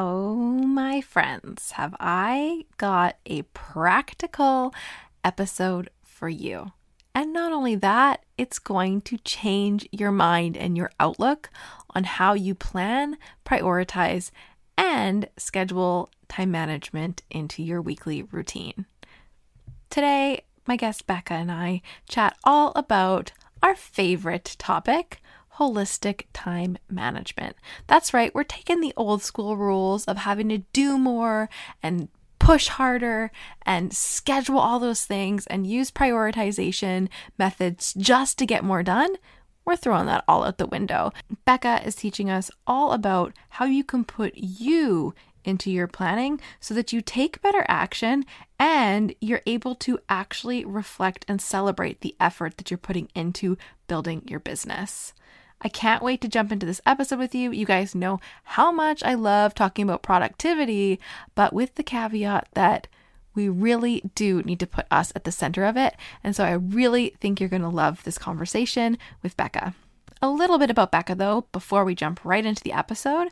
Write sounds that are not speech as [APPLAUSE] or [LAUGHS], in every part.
Oh, my friends, have I got a practical episode for you. And not only that, it's going to change your mind and your outlook on how you plan, prioritize, and schedule time management into your weekly routine. Today, my guest Becca and I chat all about our favorite topic holistic time management. That's right, we're taking the old school rules of having to do more and push harder and schedule all those things and use prioritization methods just to get more done. We're throwing that all out the window. Becca is teaching us all about how you can put you into your planning so that you take better action and you're able to actually reflect and celebrate the effort that you're putting into building your business. I can't wait to jump into this episode with you. You guys know how much I love talking about productivity, but with the caveat that we really do need to put us at the center of it. And so I really think you're going to love this conversation with Becca. A little bit about Becca, though, before we jump right into the episode.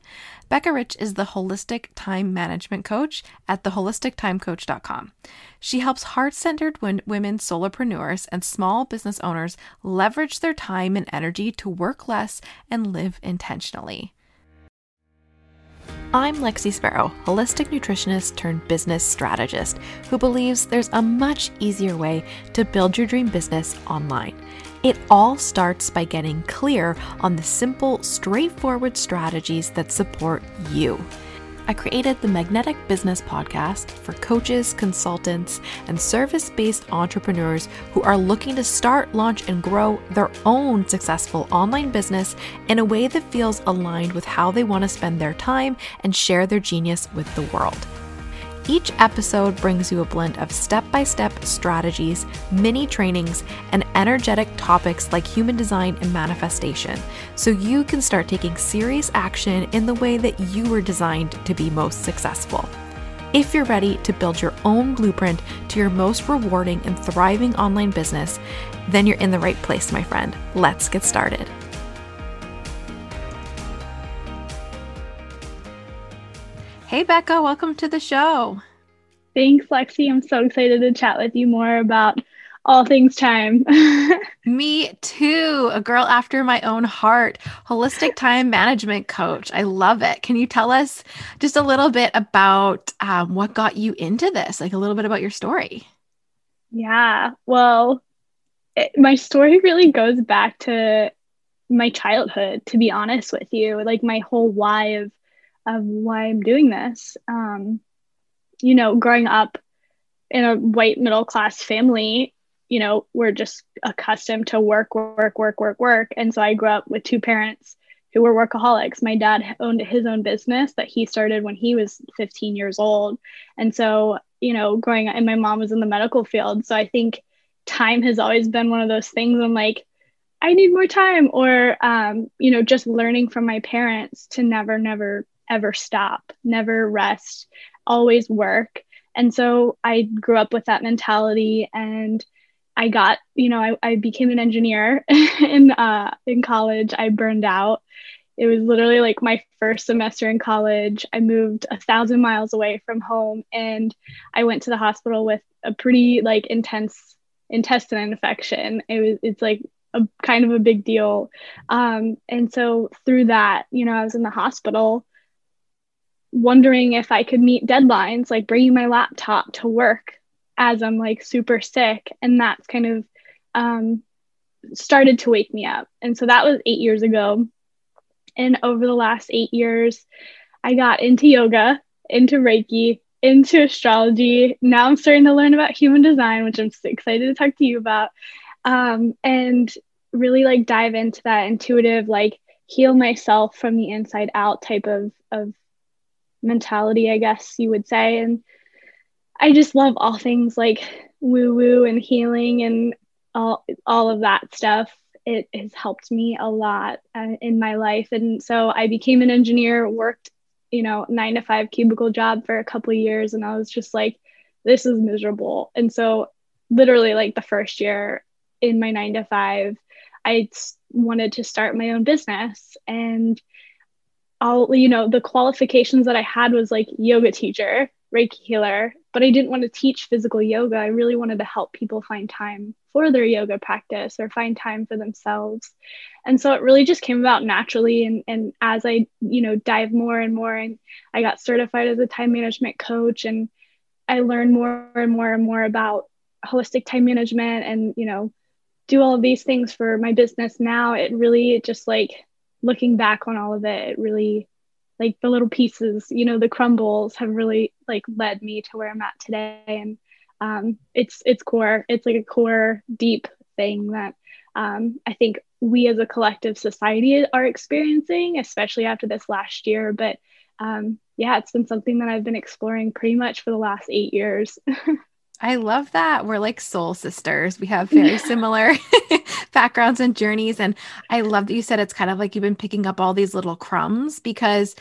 Becca Rich is the holistic time management coach at theholistictimecoach.com. She helps heart centered women solopreneurs and small business owners leverage their time and energy to work less and live intentionally. I'm Lexi Sparrow, holistic nutritionist turned business strategist who believes there's a much easier way to build your dream business online. It all starts by getting clear on the simple, straightforward strategies that support you. I created the Magnetic Business Podcast for coaches, consultants, and service based entrepreneurs who are looking to start, launch, and grow their own successful online business in a way that feels aligned with how they want to spend their time and share their genius with the world. Each episode brings you a blend of step by step strategies, mini trainings, and energetic topics like human design and manifestation, so you can start taking serious action in the way that you were designed to be most successful. If you're ready to build your own blueprint to your most rewarding and thriving online business, then you're in the right place, my friend. Let's get started. Hey, Becca, welcome to the show. Thanks, Lexi. I'm so excited to chat with you more about all things time. [LAUGHS] Me too. A girl after my own heart, holistic time management coach. I love it. Can you tell us just a little bit about um, what got you into this? Like a little bit about your story. Yeah. Well, it, my story really goes back to my childhood, to be honest with you. Like my whole why of of why I'm doing this. Um, you know, growing up in a white middle class family, you know, we're just accustomed to work, work, work, work, work. And so I grew up with two parents who were workaholics. My dad owned his own business that he started when he was 15 years old. And so, you know, growing up, and my mom was in the medical field. So I think time has always been one of those things I'm like, I need more time, or, um, you know, just learning from my parents to never, never ever stop, never rest, always work. And so I grew up with that mentality and I got, you know, I, I became an engineer [LAUGHS] in uh, in college. I burned out. It was literally like my first semester in college. I moved a thousand miles away from home and I went to the hospital with a pretty like intense intestine infection. It was it's like a kind of a big deal. Um, and so through that, you know, I was in the hospital wondering if I could meet deadlines, like bringing my laptop to work as I'm like super sick. And that's kind of um, started to wake me up. And so that was eight years ago. And over the last eight years, I got into yoga, into Reiki, into astrology. Now I'm starting to learn about human design, which I'm so excited to talk to you about. Um, and really like dive into that intuitive, like heal myself from the inside out type of, of mentality, I guess you would say. And I just love all things like woo woo and healing and all, all of that stuff. It has helped me a lot uh, in my life. And so I became an engineer, worked, you know, nine to five cubicle job for a couple years. And I was just like, this is miserable. And so, literally, like the first year in my nine to five, I wanted to start my own business. And all you know the qualifications that i had was like yoga teacher reiki healer but i didn't want to teach physical yoga. I really wanted to help people find time for their yoga practice or find time for themselves. And so it really just came about naturally and, and as i you know dive more and more and i got certified as a time management coach and i learned more and more and more about holistic time management and you know do all of these things for my business now it really just like looking back on all of it, it really like the little pieces, you know, the crumbles have really like led me to where I'm at today. And um, it's it's core. It's like a core, deep thing that um, I think we as a collective society are experiencing, especially after this last year. But um, yeah, it's been something that I've been exploring pretty much for the last eight years. [LAUGHS] I love that. We're like soul sisters. We have very similar [LAUGHS] backgrounds and journeys. And I love that you said it's kind of like you've been picking up all these little crumbs because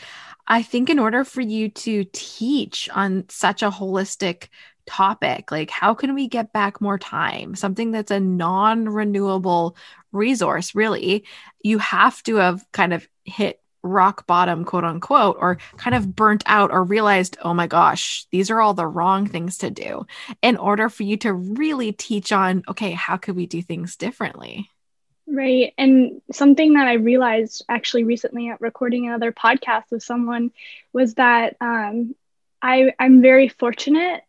I think in order for you to teach on such a holistic topic, like how can we get back more time? Something that's a non renewable resource, really, you have to have kind of hit rock bottom, quote unquote, or kind of burnt out or realized, oh my gosh, these are all the wrong things to do in order for you to really teach on, okay, how could we do things differently? Right. And something that I realized actually recently at recording another podcast with someone was that um, I, I'm very fortunate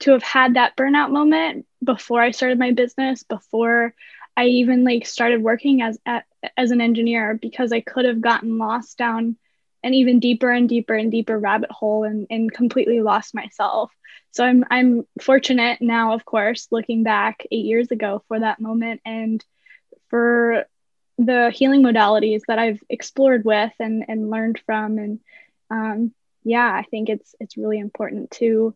to have had that burnout moment before I started my business, before I even like started working as at, as an engineer because I could have gotten lost down an even deeper and deeper and deeper rabbit hole and, and completely lost myself. So I'm I'm fortunate now, of course, looking back eight years ago for that moment and for the healing modalities that I've explored with and, and learned from. And um, yeah, I think it's it's really important to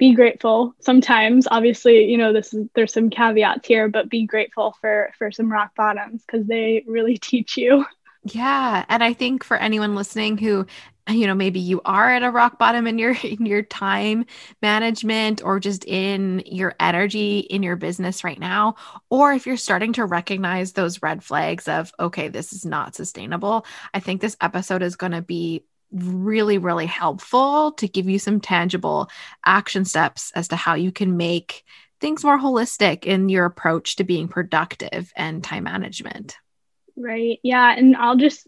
be grateful sometimes. Obviously you know this is there's some caveats here but be grateful for for some rock bottoms because they really [LAUGHS] teach you. Yeah and i think for anyone listening who you know maybe you are at a rock bottom in your [LAUGHS] in your time management or just in your energy in your business right now or if you're starting to recognize those red flags of okay this is not sustainable i think this episode is going to be really, really helpful to give you some tangible action steps as to how you can make things more holistic in your approach to being productive and time management. Right. Yeah. And I'll just,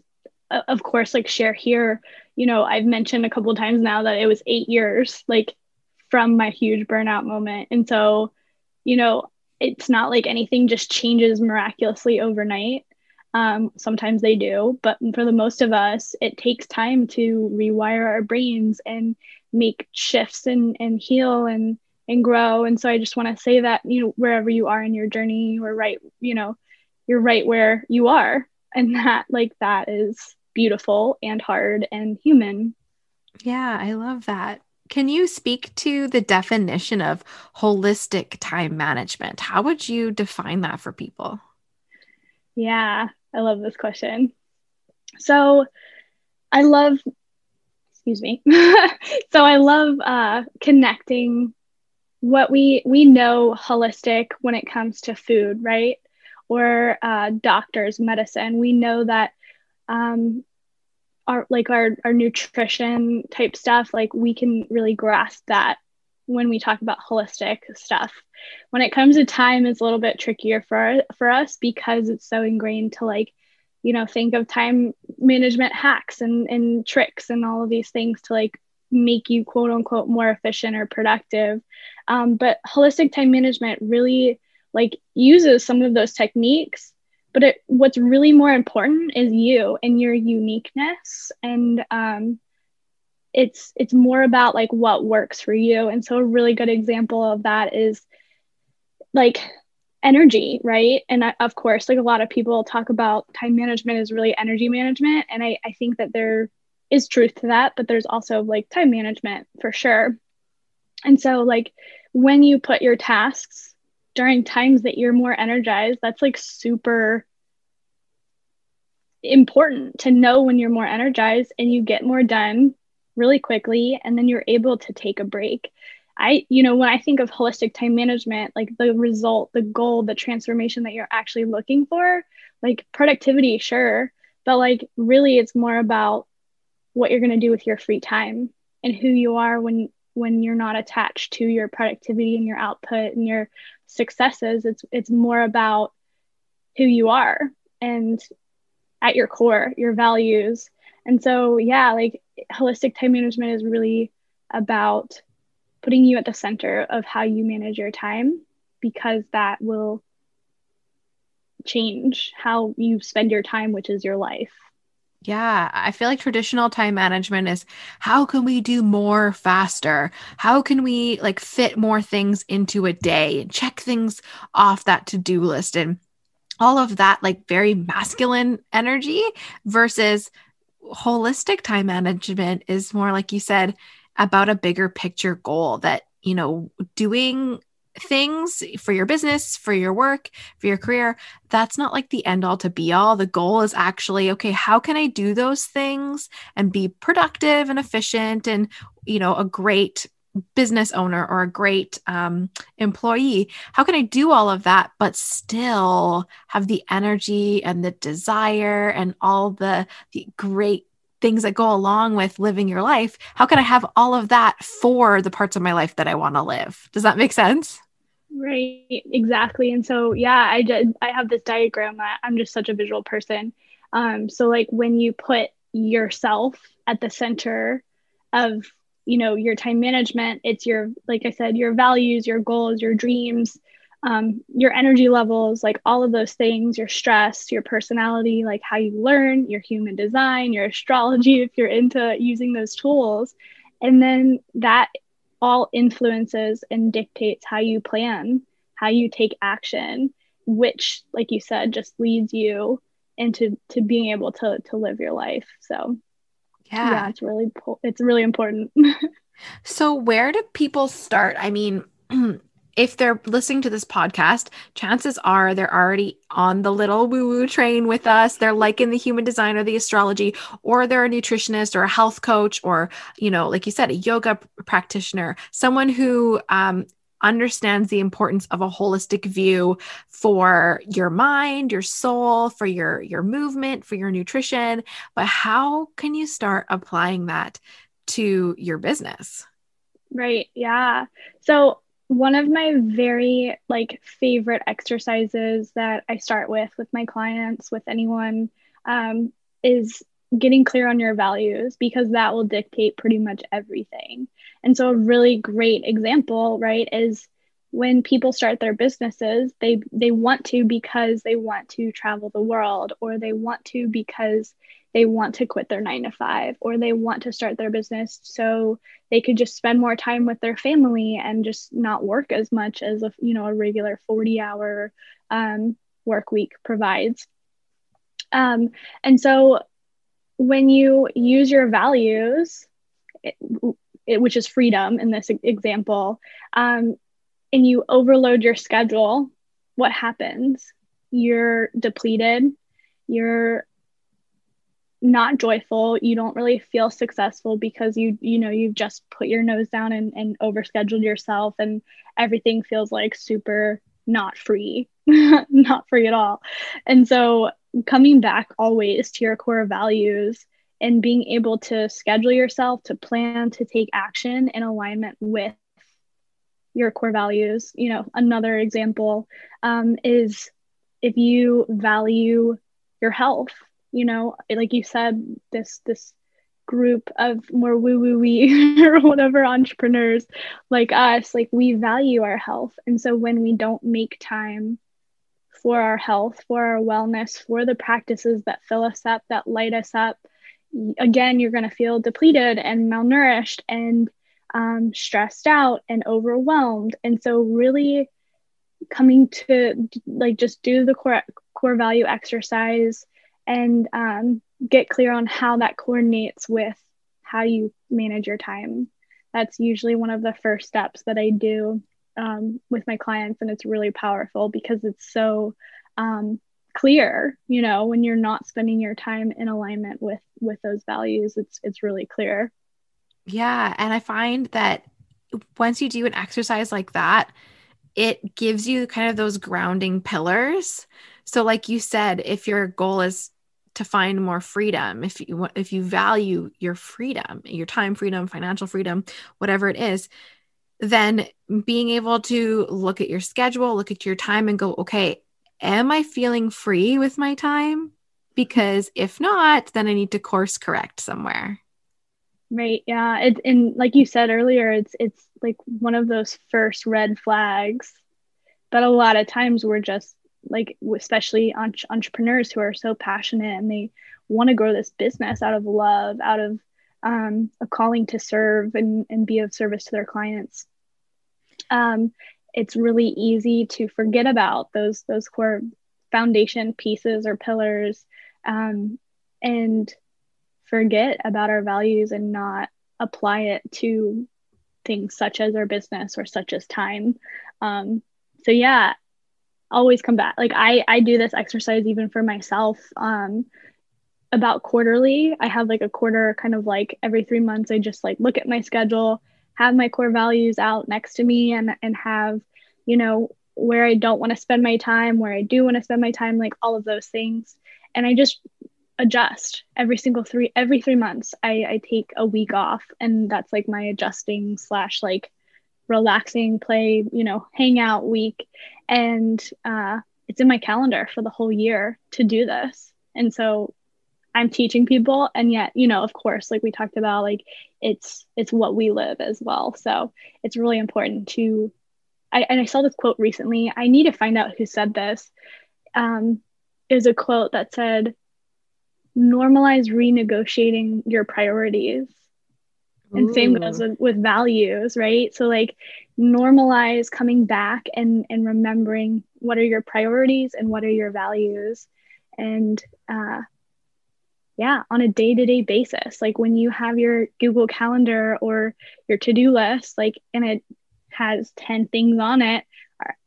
of course, like share here, you know, I've mentioned a couple times now that it was eight years, like from my huge burnout moment. And so, you know, it's not like anything just changes miraculously overnight. Um, sometimes they do, but for the most of us, it takes time to rewire our brains and make shifts and, and heal and and grow. And so I just want to say that, you know, wherever you are in your journey, you're right, you know, you're right where you are. And that like that is beautiful and hard and human. Yeah, I love that. Can you speak to the definition of holistic time management? How would you define that for people? Yeah, I love this question. So I love, excuse me. [LAUGHS] so I love uh, connecting what we we know holistic when it comes to food, right? Or uh, doctors, medicine. We know that um, our like our our nutrition type stuff, like we can really grasp that when we talk about holistic stuff. When it comes to time, it's a little bit trickier for for us because it's so ingrained to like, you know, think of time management hacks and and tricks and all of these things to like make you quote unquote more efficient or productive. Um, but holistic time management really like uses some of those techniques but it, what's really more important is you and your uniqueness and um, it's it's more about like what works for you. And so a really good example of that is like energy right? And I, of course like a lot of people talk about time management is really energy management. And I, I think that there is truth to that but there's also like time management for sure. And so like when you put your tasks during times that you're more energized that's like super important to know when you're more energized and you get more done really quickly and then you're able to take a break. I you know when i think of holistic time management like the result the goal the transformation that you're actually looking for like productivity sure but like really it's more about what you're going to do with your free time and who you are when when you're not attached to your productivity and your output and your successes. It's it's more about who you are and at your core your values. And so yeah like holistic time management is really about putting you at the center of how you manage your time because that will change how you spend your time which is your life yeah, I feel like traditional time management is how can we do more faster? How can we like fit more things into a day and check things off that to do list and all of that, like very masculine energy versus holistic time management is more like you said about a bigger picture goal that, you know, doing things for your business, for your work, for your career, that's not like the end all to be all. The goal is actually, okay, how can I do those things and be productive and efficient and, you know, a great business owner or a great um, employee? How can I do all of that, but still have the energy and the desire and all the, the great things that go along with living your life, how can I have all of that for the parts of my life that I want to live? Does that make sense? Right, exactly. And so, yeah, I did. I have this diagram that I'm just such a visual person. Um, so, like when you put yourself at the center of, you know, your time management, it's your, like I said, your values, your goals, your dreams, um, your energy levels, like all of those things, your stress, your personality, like how you learn, your human design, your astrology, [LAUGHS] if you're into using those tools. And then that all influences and dictates how you plan, how you take action, which, like you said, just leads you into to being able to to live your life. So yeah, yeah it's really it's really important. [LAUGHS] so where do people start? I mean, [CLEARS THROAT] if they're listening to this podcast, chances are they're already on the little woo woo train with us. They're like in the human design or the astrology, or they're a nutritionist or a health coach, or, you know, like you said, a yoga practitioner, someone who, um, understands the importance of a holistic view for your mind, your soul, for your your movement, for your nutrition, but how can you start applying that to your business? Right. Yeah. So one of my very like favorite exercises that I start with with my clients, with anyone, um, is getting clear on your values because that will dictate pretty much everything. And so a really great example, right, is when people start their businesses, they they want to because they want to travel the world or they want to because they want to quit their 9 to 5 or they want to start their business so they could just spend more time with their family and just not work as much as a you know a regular 40 hour um, work week provides um, and so when you use your values it, it, which is freedom in this example um, and you overload your schedule, what happens? You're depleted, you're not joyful, you don't really feel successful because you you know you've just put your nose down and, and overscheduled yourself and everything feels like super not free, [LAUGHS] not free at all. And so coming back always to your core values and being able to schedule yourself to plan to take action in alignment with your core values. You know, another example um, is if you value your health. You know, like you said, this this group of more woo woo wee [LAUGHS] or whatever entrepreneurs like us, like we value our health, and so when we don't make time for our health, for our wellness, for the practices that fill us up, that light us up, again, you're going to feel depleted and malnourished and um, stressed out and overwhelmed. And so, really coming to like just do the core core value exercise and um, get clear on how that coordinates with how you manage your time. That's usually one of the first steps that I do um, with my clients, and it's really powerful because it's so um, clear. You know, when you're not spending your time in alignment with with those values, it's it's really clear. Yeah. And I find that once you do an exercise like that, it gives you kind of those grounding pillars. So, like you said, if your goal is to find more freedom, if you if you value your freedom, your time freedom, financial freedom, whatever it is, then being able to look at your schedule, look at your time and go, okay, am I feeling free with my time? Because if not, then I need to course correct somewhere. Right. Yeah. It's and like you said earlier, it's it's like one of those first red flags. But a lot of times we're just like, especially entrepreneurs who are so passionate and they want to grow this business out of love, out of um, a calling to serve and, and be of service to their clients. Um, it's really easy to forget about those those core foundation pieces or pillars um, and forget about our values and not apply it to things such as our business or such as time. Um, so yeah always come back. Like i i do this exercise even for myself um, about quarterly. I have like a quarter kind of like every three months i just like look at my schedule have my core values out next to me and and have you know where i don't want to spend my time where i do want to spend my time like all of those things. And i just adjust every single three every three months I, I take a week off and that's like my adjusting slash like relaxing play you know hangout week. And uh, it's in my calendar for the whole year to do this. And so i'm teaching people and yet you know of course like we talked about like it's it's what we live as well so it's really important to I, and i saw this quote recently i need to find out who said this um, is a quote that said normalize renegotiating your priorities. And same goes with, with values, right? So like normalize coming back and and remembering what are your priorities and what are your values. And uh yeah, on a day-to-day basis. Like when you have your Google Calendar or your to-do list, like and it has 10 things on it,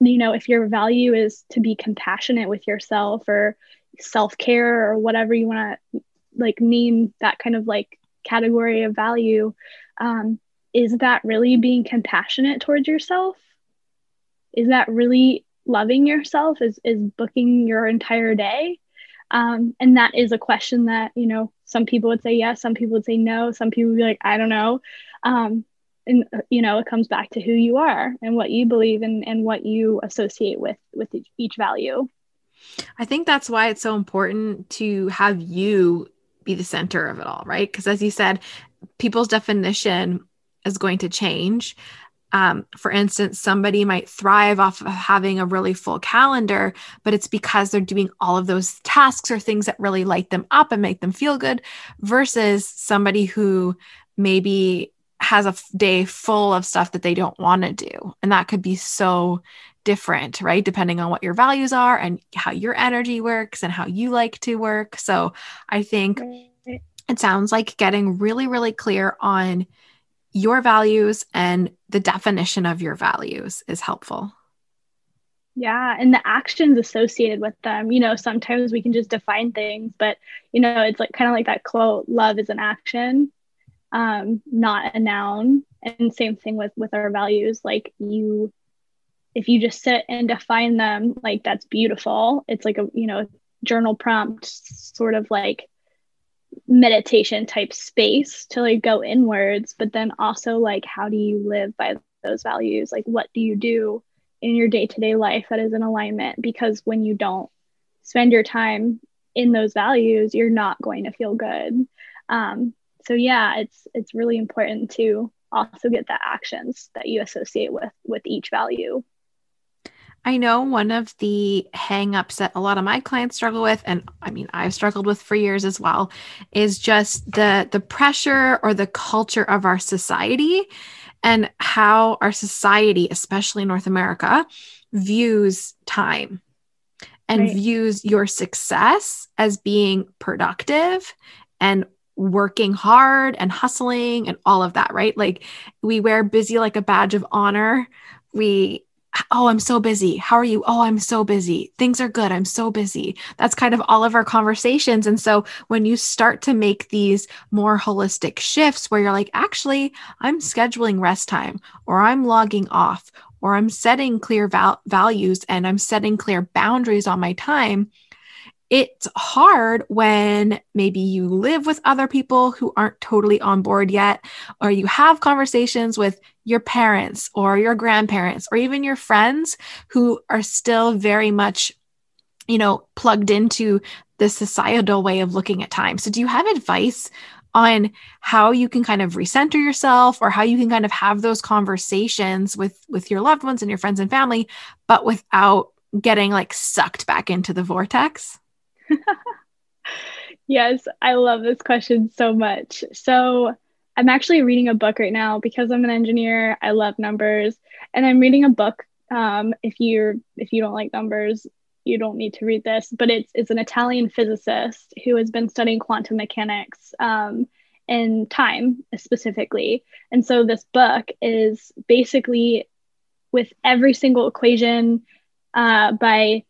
you know, if your value is to be compassionate with yourself or self-care or whatever you want to like name that kind of like category of value um, is that really being compassionate towards yourself is that really loving yourself is is booking your entire day um, and that is a question that you know some people would say yes some people would say no some people would be like i don't know um, and you know it comes back to who you are and what you believe and and what you associate with with each value I think that's why it's so important to have you be the center of it all, right? Because as you said, people's definition is going to change. Um, for instance, somebody might thrive off of having a really full calendar, but it's because they're doing all of those tasks or things that really light them up and make them feel good, versus somebody who maybe has a day full of stuff that they don't want to do. And that could be so different, right? Depending on what your values are and how your energy works and how you like to work. So I think it sounds like getting really, really clear on your values and the definition of your values is helpful. Yeah, and the actions associated with them. You know, sometimes we can just define things, but you know, it's like kind of like that quote, love is an action, um, not a noun. And same thing with with our values. Like you if you just sit and define them like that's beautiful it's like a you know journal prompt sort of like meditation type space to like go inwards but then also like how do you live by those values? Like what do you do in your day-to-day life that is in alignment? Because when you don't spend your time in those values you're not going to feel good. Um, so yeah it's it's really important to also get the actions that you associate with with each value I know one of the hangups that a lot of my clients struggle with, and I mean I've struggled with for years as well, is just the the pressure or the culture of our society and how our society, especially North America, views time and right. views your success as being productive and working hard and hustling and all of that, right? Like we wear busy like a badge of honor. We Oh, I'm so busy. How are you? Oh, I'm so busy. Things are good. I'm so busy. That's kind of all of our conversations. And so when you start to make these more holistic shifts where you're like, actually, I'm scheduling rest time or I'm logging off or I'm setting clear val- values and I'm setting clear boundaries on my time, it's hard when maybe you live with other people who aren't totally on board yet, or you have conversations with your parents or your grandparents or even your friends who are still very much, you know, plugged into the societal way of looking at time. So, do you have advice on how you can kind of recenter yourself or how you can kind of have those conversations with with your loved ones and your friends and family, but without getting like sucked back into the vortex? [LAUGHS] yes, I love this question so much. So, I'm actually reading a book right now because I'm an engineer. I love numbers, and I'm reading a book. Um, if you're if you don't like numbers, you don't need to read this, but it's it's an Italian physicist who has been studying quantum mechanics um, and time specifically. And so this book is basically with every single equation uh, by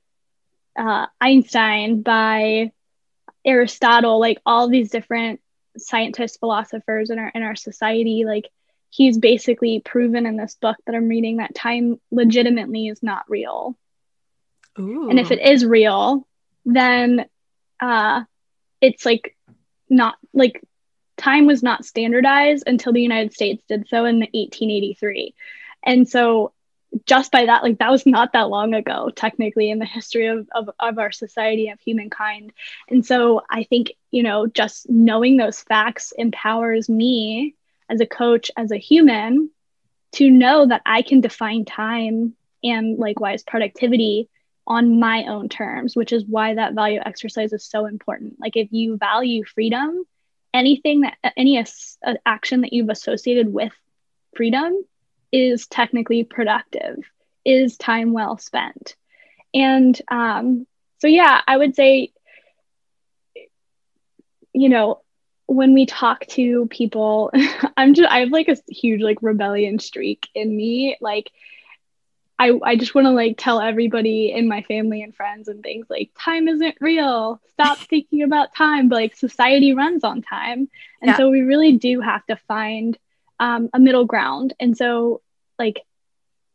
uh, Einstein, by Aristotle, like all these different scientists, philosophers in our in our society, like he's basically proven in this book that I'm reading that time legitimately is not real. Ooh. And if it is real, then uh, it's like not like time was not standardized until the United States did so in 1883. And so just by that, like that was not that long ago, technically, in the history of, of, of our society, of humankind. And so I think, you know, just knowing those facts empowers me as a coach, as a human, to know that I can define time and likewise productivity on my own terms, which is why that value exercise is so important. Like if you value freedom, anything that any action that you've associated with freedom is technically productive, is time well spent. And um, so, yeah, I would say, you know, when we talk to people, [LAUGHS] I'm just, I have like a huge like rebellion streak in me. Like, I, I just want to like tell everybody in my family and friends and things like time isn't real. Stop thinking about time. But like society runs on time. And yeah. so we really do have to find um, a middle ground. And so like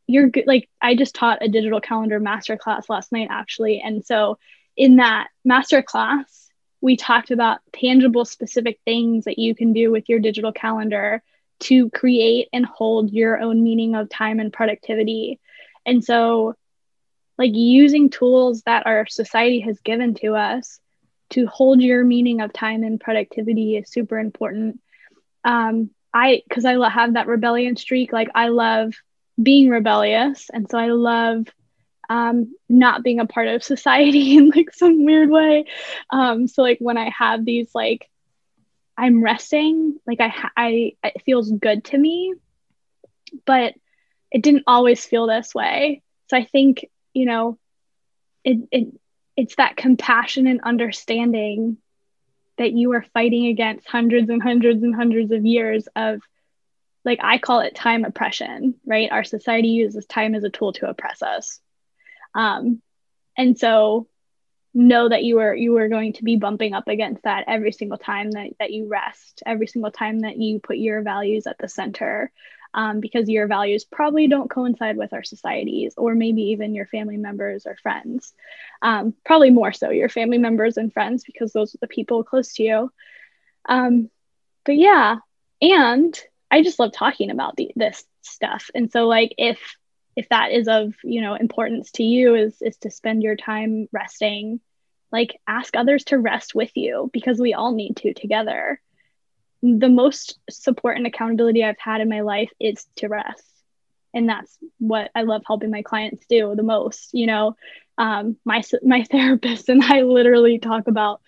you're good like I just taught a digital calendar masterclass last night actually. And so in that masterclass, we talked about tangible specific things that you can do with your digital calendar to create and hold your own meaning of time and productivity and so, like using tools that our society has given to us to hold your meaning of time and productivity is super important. Um, I, because I have that rebellion streak, like I love being rebellious. And so I love um, not being a part of society [LAUGHS] in like some weird way. Um, so like when I have these like I'm resting, like I, I it feels good to me, but it didn't always feel this way. So I think, you know, it, it it's that compassion and understanding that you are fighting against hundreds and hundreds and hundreds of years of like I call it time oppression, right? Our society uses time as a tool to oppress us. Um, and so know that you are you are going to be bumping up against that every single time that, that you rest, every single time that you put your values at the center um, because your values probably don't coincide with our societies or maybe even your family members or friends. Um, probably more so your family members and friends because those are the people close to you. Um, but yeah, and I just love talking about the, this stuff. And so like if if that is of you know importance to you is is to spend your time resting like ask others to rest with you because we all need to together the most support and accountability I've had in my life is to rest. And that's what I love helping my clients do the most. You know, um, my my [LAUGHS] therapist and I literally talk about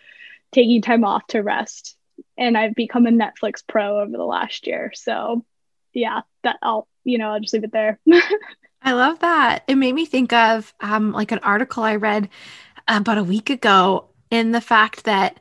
taking time off to rest, and I've become a Netflix pro over the last year. So, yeah, that I'll you know I'll just leave it there. [LAUGHS] I love that. It made me think of um, like an article I read about a week ago in the fact that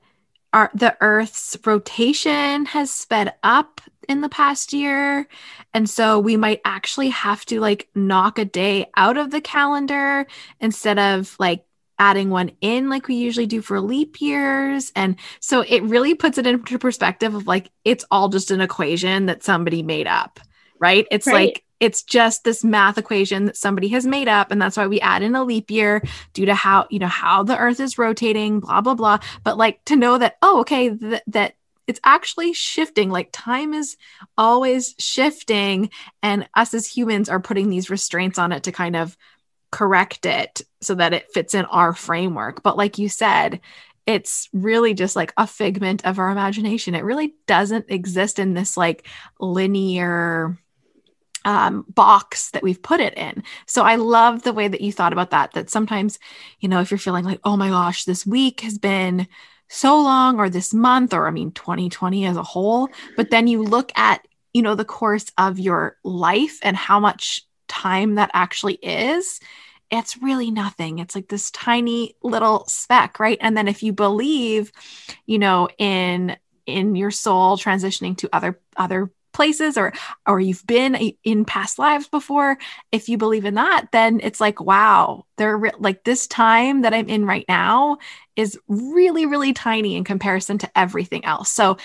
our the earth's rotation has sped up in the past year. And so we might actually have to like knock a day out of the calendar instead of like adding one in like we usually do for leap years. And so it really puts it into perspective of like it's all just an equation that somebody made up right? It's right. like it's just this math equation that somebody has made up and that's why we add in a leap year due to how you know how the earth is rotating blah blah blah. But like to know that oh okay th- that it's actually shifting like time is always shifting and us as humans are putting these restraints on it to kind of correct it so that it fits in our framework. But like you said it's really just like a figment of our imagination. It really doesn't exist in this like linear um, box that we've put it in. So I love the way that you thought about that. That sometimes, you know, if you're feeling like, oh my gosh, this week has been so long, or this month, or I mean, 2020 as a whole, but then you look at, you know, the course of your life and how much time that actually is. It's really nothing. It's like this tiny little speck, right? And then if you believe, you know, in in your soul transitioning to other other places or or you've been in past lives before if you believe in that then it's like wow they're re- like this time that i'm in right now is really really tiny in comparison to everything else. So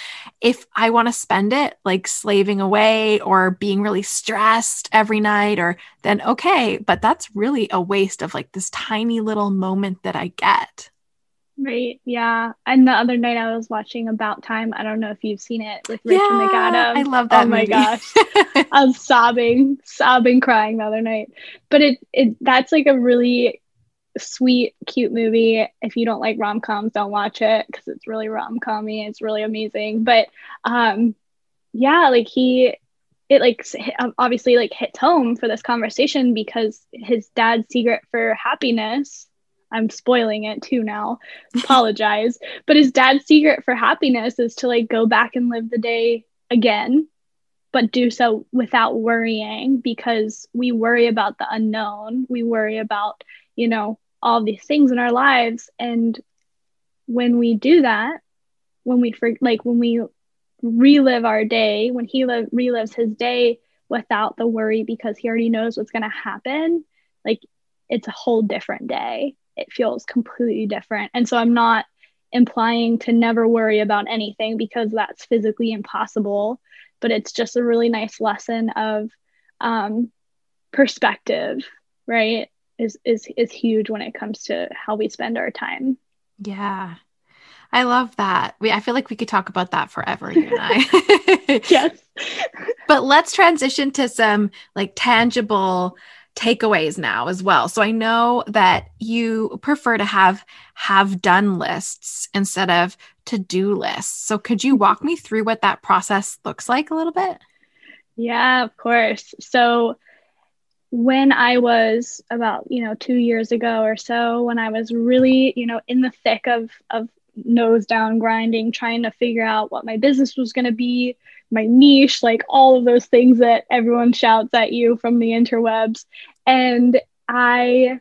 if i want to spend it like slaving away or being really stressed every night or then okay but that's really a waste of like this tiny little moment that i get Right. Yeah. And the other night I was watching About Time. I don't know if you've seen it with Rachel yeah, McAdams. I love that. Oh my gosh. I was [LAUGHS] sobbing, sobbing, crying the other night. But it it that's like a really sweet, cute movie. If you don't like rom coms, don't watch it because it's really rom commy. It's really amazing. But um yeah, like he it like obviously like hits home for this conversation because his dad's secret for happiness I'm spoiling it too now. Apologize. [LAUGHS] but his dad's secret for happiness is to like go back and live the day again, but do so without worrying because we worry about the unknown. We worry about, you know, all these things in our lives. And when we do that, when we for, like when we relive our day, when he li- relives his day without the worry because he already knows what's going to happen, like it's a whole different day it feels completely different. And so I'm not implying to never worry about anything because that's physically impossible, but it's just a really nice lesson of um, perspective, right? Is, is is huge when it comes to how we spend our time. Yeah. I love that. We I feel like we could talk about that forever, you and I. [LAUGHS] [LAUGHS] yes. but let's transition to some like tangible takeaways now as well. So I know that you prefer to have have done lists instead of to-do lists. So could you walk me through what that process looks like a little bit? Yeah, of course. So when I was about, you know, 2 years ago or so when I was really, you know, in the thick of of nose down grinding trying to figure out what my business was going to be my niche, like all of those things that everyone shouts at you from the interwebs. And I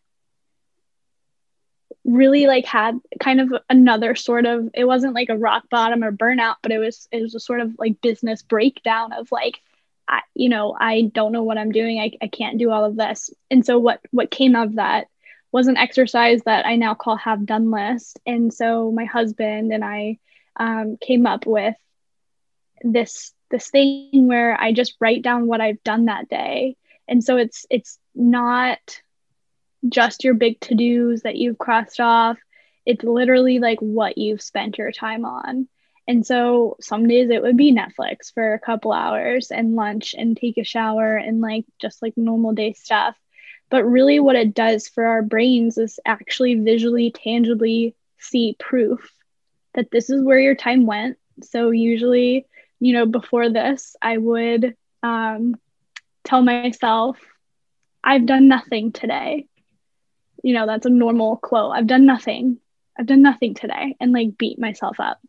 really like had kind of another sort of it wasn't like a rock bottom or burnout but it was it was a sort of like business breakdown of like I, you know i don't know what i'm doing. I, I can't do all of this. And so what what came of that was an exercise that i now call have done list. And so my husband and i um, came up with this this thing where I just write down what I've done that day. And so it's it's not just your big to-dos that you've crossed off. It's literally like what you've spent your time on. And so some days it would be Netflix for a couple hours and lunch and take a shower and like just like normal day stuff. But really, what it does for our brains is actually visually, tangibly see proof that this is where your time went. So, usually, you know, before this, I would um, tell myself, I've done nothing today. You know, that's a normal quote. I've done nothing. I've done nothing today and like beat myself up.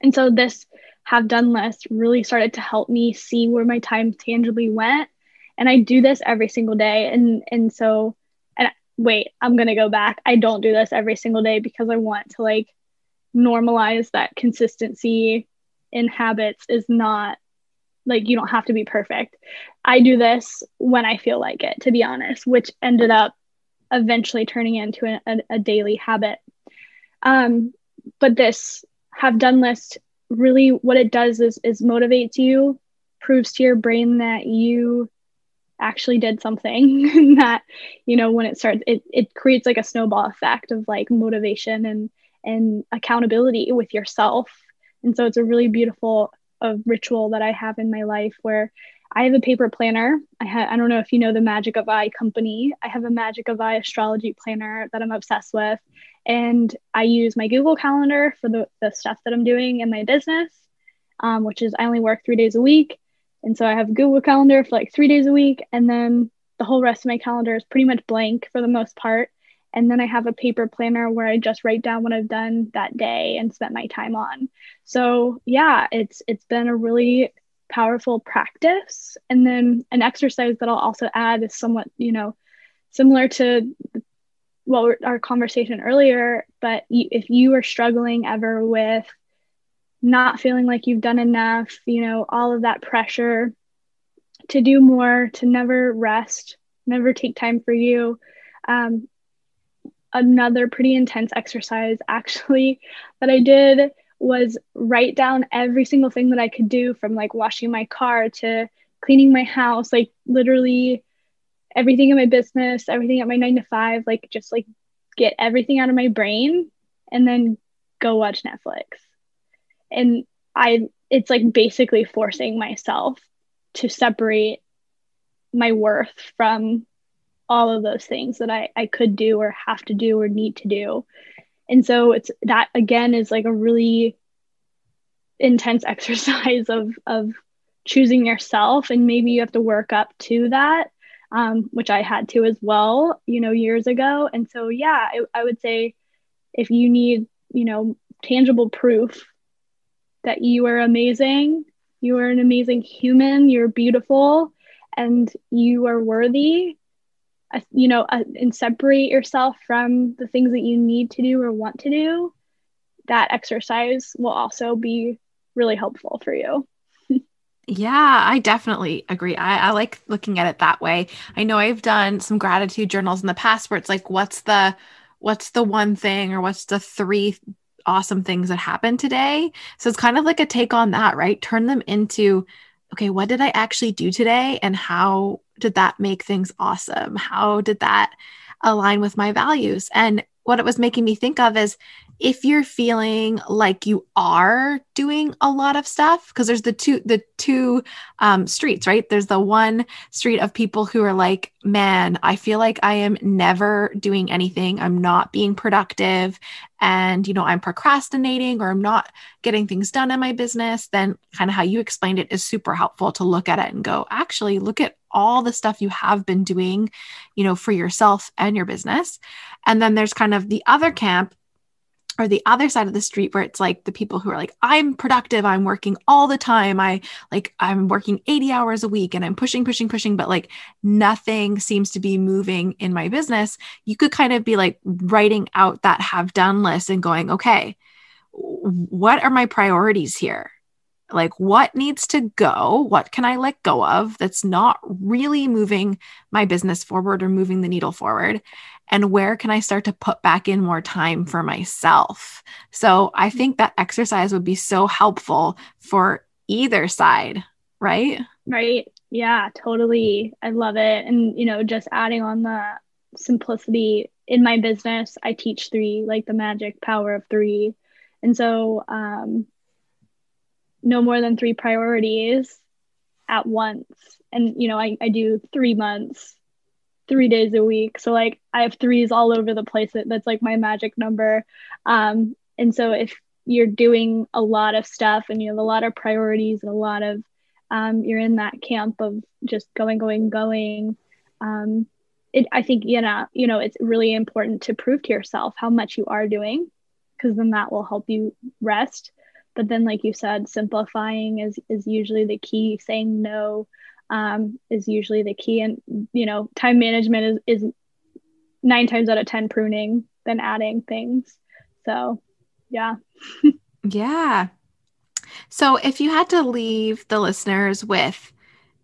And so this have done list really started to help me see where my time tangibly went. And I do this every single day. And and so and wait, I'm gonna go back. I don't do this every single day because I want to like normalize that consistency in habits is not like you don't have to be perfect. I do this when I feel like it, to be honest, which ended up eventually turning into a, a, a daily habit. Um, but this have done list really what it does is is motivates you, proves to your brain that you actually did something [LAUGHS] that you know when it starts it, it creates like a snowball effect of like motivation and and accountability with yourself and so it's a really beautiful a ritual that i have in my life where i have a paper planner i ha- i don't know if you know the magic of i company i have a magic of i astrology planner that i'm obsessed with and i use my google calendar for the, the stuff that i'm doing in my business um, which is i only work three days a week and so I have Google Calendar for like three days a week. And then the whole rest of my calendar is pretty much blank for the most part. And then I have a paper planner where I just write down what I've done that day and spent my time on. So yeah, it's it's been a really powerful practice. And then an exercise that I'll also add is somewhat, you know, similar to well our conversation earlier, but if you are struggling ever with not feeling like you've done enough, you know, all of that pressure to do more, to never rest, never take time for you. Um, another pretty intense exercise, actually, that I did was write down every single thing that I could do from like washing my car to cleaning my house, like literally everything in my business, everything at my nine to five, like just like get everything out of my brain and then go watch Netflix. And i it's like basically forcing myself to separate my worth from all of those things that I, I could do or have to do or need to do. And so it's that again is like a really intense [LAUGHS] exercise of of choosing yourself and maybe you have to work up to that um, which I had to as well, you know, years ago. And so, yeah, I, I would say if you need, you know, tangible proof that you are amazing. You are an amazing human. You're beautiful and you are worthy. Uh, you know, uh, and separate yourself from the things that you need to do or want to do. That exercise will also be really helpful for you. Yeah, I definitely agree. I, I, like looking at it that way. I know I've done some gratitude journals in the past where it's like, what's the what's the one thing or what's the three awesome things that happened today. So it's kind of like a take on that, right? Turn them into, okay, what did I actually do today? And how did that make things awesome? How did that align with my values? And what it was making me think of is if you're feeling like you are doing a lot of stuff because there's the two the two um, streets right? There's the one street of people who are like man i feel like i am never doing anything. I'm not being productive. And you know i'm procrastinating or i'm not getting things done in my business. Then kind of how you explained it is super helpful to look at it and go actually look at all the stuff you have been doing you know for yourself and your business. And then there's kind of the other camp or the other side of the street where it's like the people who are like i'm productive i'm working all the time i like i'm working 80 hours a week and i'm pushing pushing pushing but like nothing seems to be moving in my business you could kind of be like writing out that have done list and going okay what are my priorities here like what needs to go what can i let go of that's not really moving my business forward or moving the needle forward and where can I start to put back in more time for myself? So I think that exercise would be so helpful for either side, right? Right. Yeah, totally. I love it. And, you know, just adding on the simplicity in my business, I teach three, like the magic power of three. And so, um, no more than three priorities at once. And, you know, I, I do three months three days a week. So like I have threes all over the place. That's like my magic number. Um, and so if you're doing a lot of stuff and you have a lot of priorities and a lot of um, you're in that camp of just going, going, going. Um, it, I think you know, you know, it's really important to prove to yourself how much you are doing, because then that will help you rest. But then, like you said, simplifying is is usually the key. Saying no, um, is usually the key. And, you know, time management is, is nine times out of 10 pruning than adding things. So, yeah. [LAUGHS] yeah. So, if you had to leave the listeners with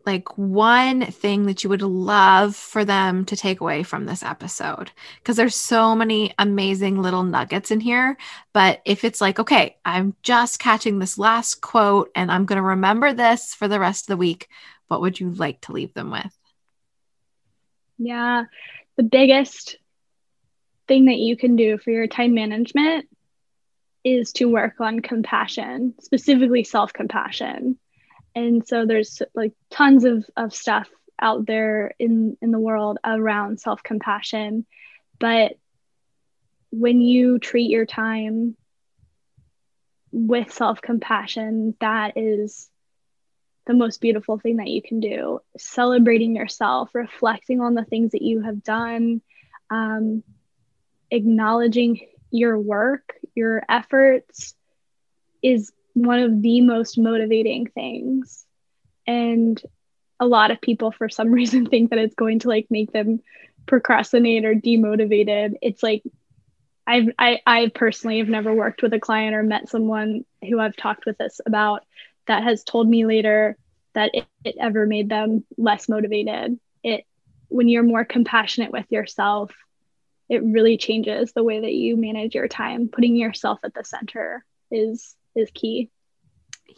like one thing that you would love for them to take away from this episode because there's so many amazing little nuggets in here but if it's like okay i'm just catching this last quote and i'm going to remember this for the rest of the week what would you like to leave them with? Yeah. The biggest thing that you can do for your time management is to work on compassion, specifically self compassion. And so there's like tons of, of stuff out there in, in the world around self compassion. But when you treat your time with self compassion, that is the most beautiful thing that you can do. Celebrating yourself, reflecting on the things that you have done, um, acknowledging your work, your efforts is one of the most motivating things. And a lot of people, for some [LAUGHS] reason, think that it's going to like make them procrastinate or demotivated. It's like I've I, I personally have never worked with a client or met someone who I've talked with this about that has told me later that it, it ever made them less motivated. It when you're more compassionate with yourself, it really changes the way that you manage your time. Putting yourself at the center is is key.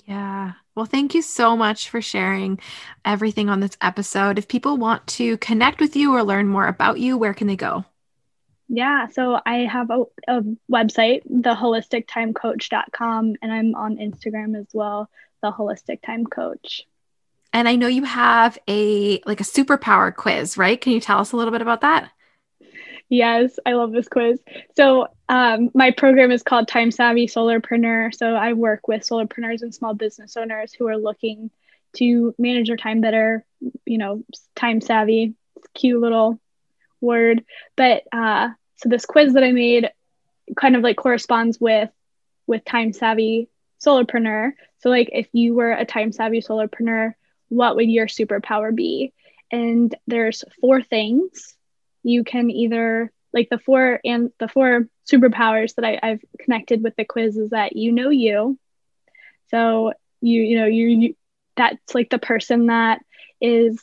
Yeah. Well, thank you so much for sharing everything on this episode. If people want to connect with you or learn more about you, where can they go? Yeah, so I have a, a website, theholistictimecoach.com, and I'm on Instagram as well, the holistic time coach. And I know you have a like a superpower quiz, right? Can you tell us a little bit about that? Yes, I love this quiz. So, um, my program is called Time Savvy Solopreneur. So, I work with solopreneurs and small business owners who are looking to manage their time better, you know, time savvy, cute little word. But uh, so this quiz that I made kind of like corresponds with with time savvy solopreneur. So like if you were a time savvy solopreneur, what would your superpower be? And there's four things you can either like the four and the four superpowers that I, I've connected with the quiz is that you know you. So you you know you, you that's like the person that is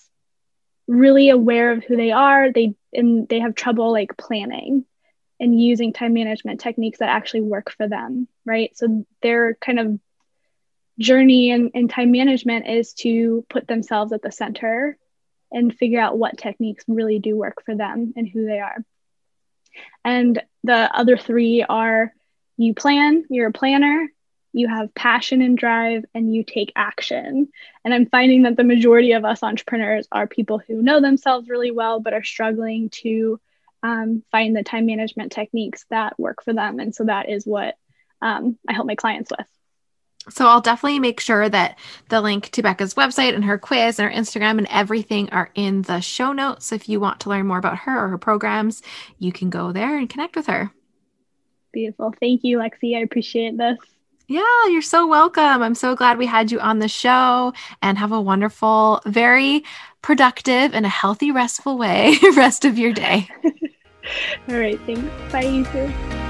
really aware of who they are. They and they have trouble like planning and using time management techniques that actually work for them, right? So their kind of journey in time management is to put themselves at the center and figure out what techniques really do work for them and who they are. And the other three are you plan, you're a planner, you have passion and drive, and you take action. And I'm finding that the majority of us entrepreneurs are people who know themselves really well, but are struggling to um, find the time management techniques that work for them. And so that is what um, I help my clients with. So I'll definitely make sure that the link to Becca's website and her quiz and her Instagram and everything are in the show notes. So if you want to learn more about her or her programs, you can go there and connect with her. Beautiful. Thank you, Lexi. I appreciate this. Yeah, you're so welcome. I'm so glad we had you on the show and have a wonderful, very productive and a healthy, restful way [LAUGHS] rest of your day. [LAUGHS] All right. Thanks. Bye, you too.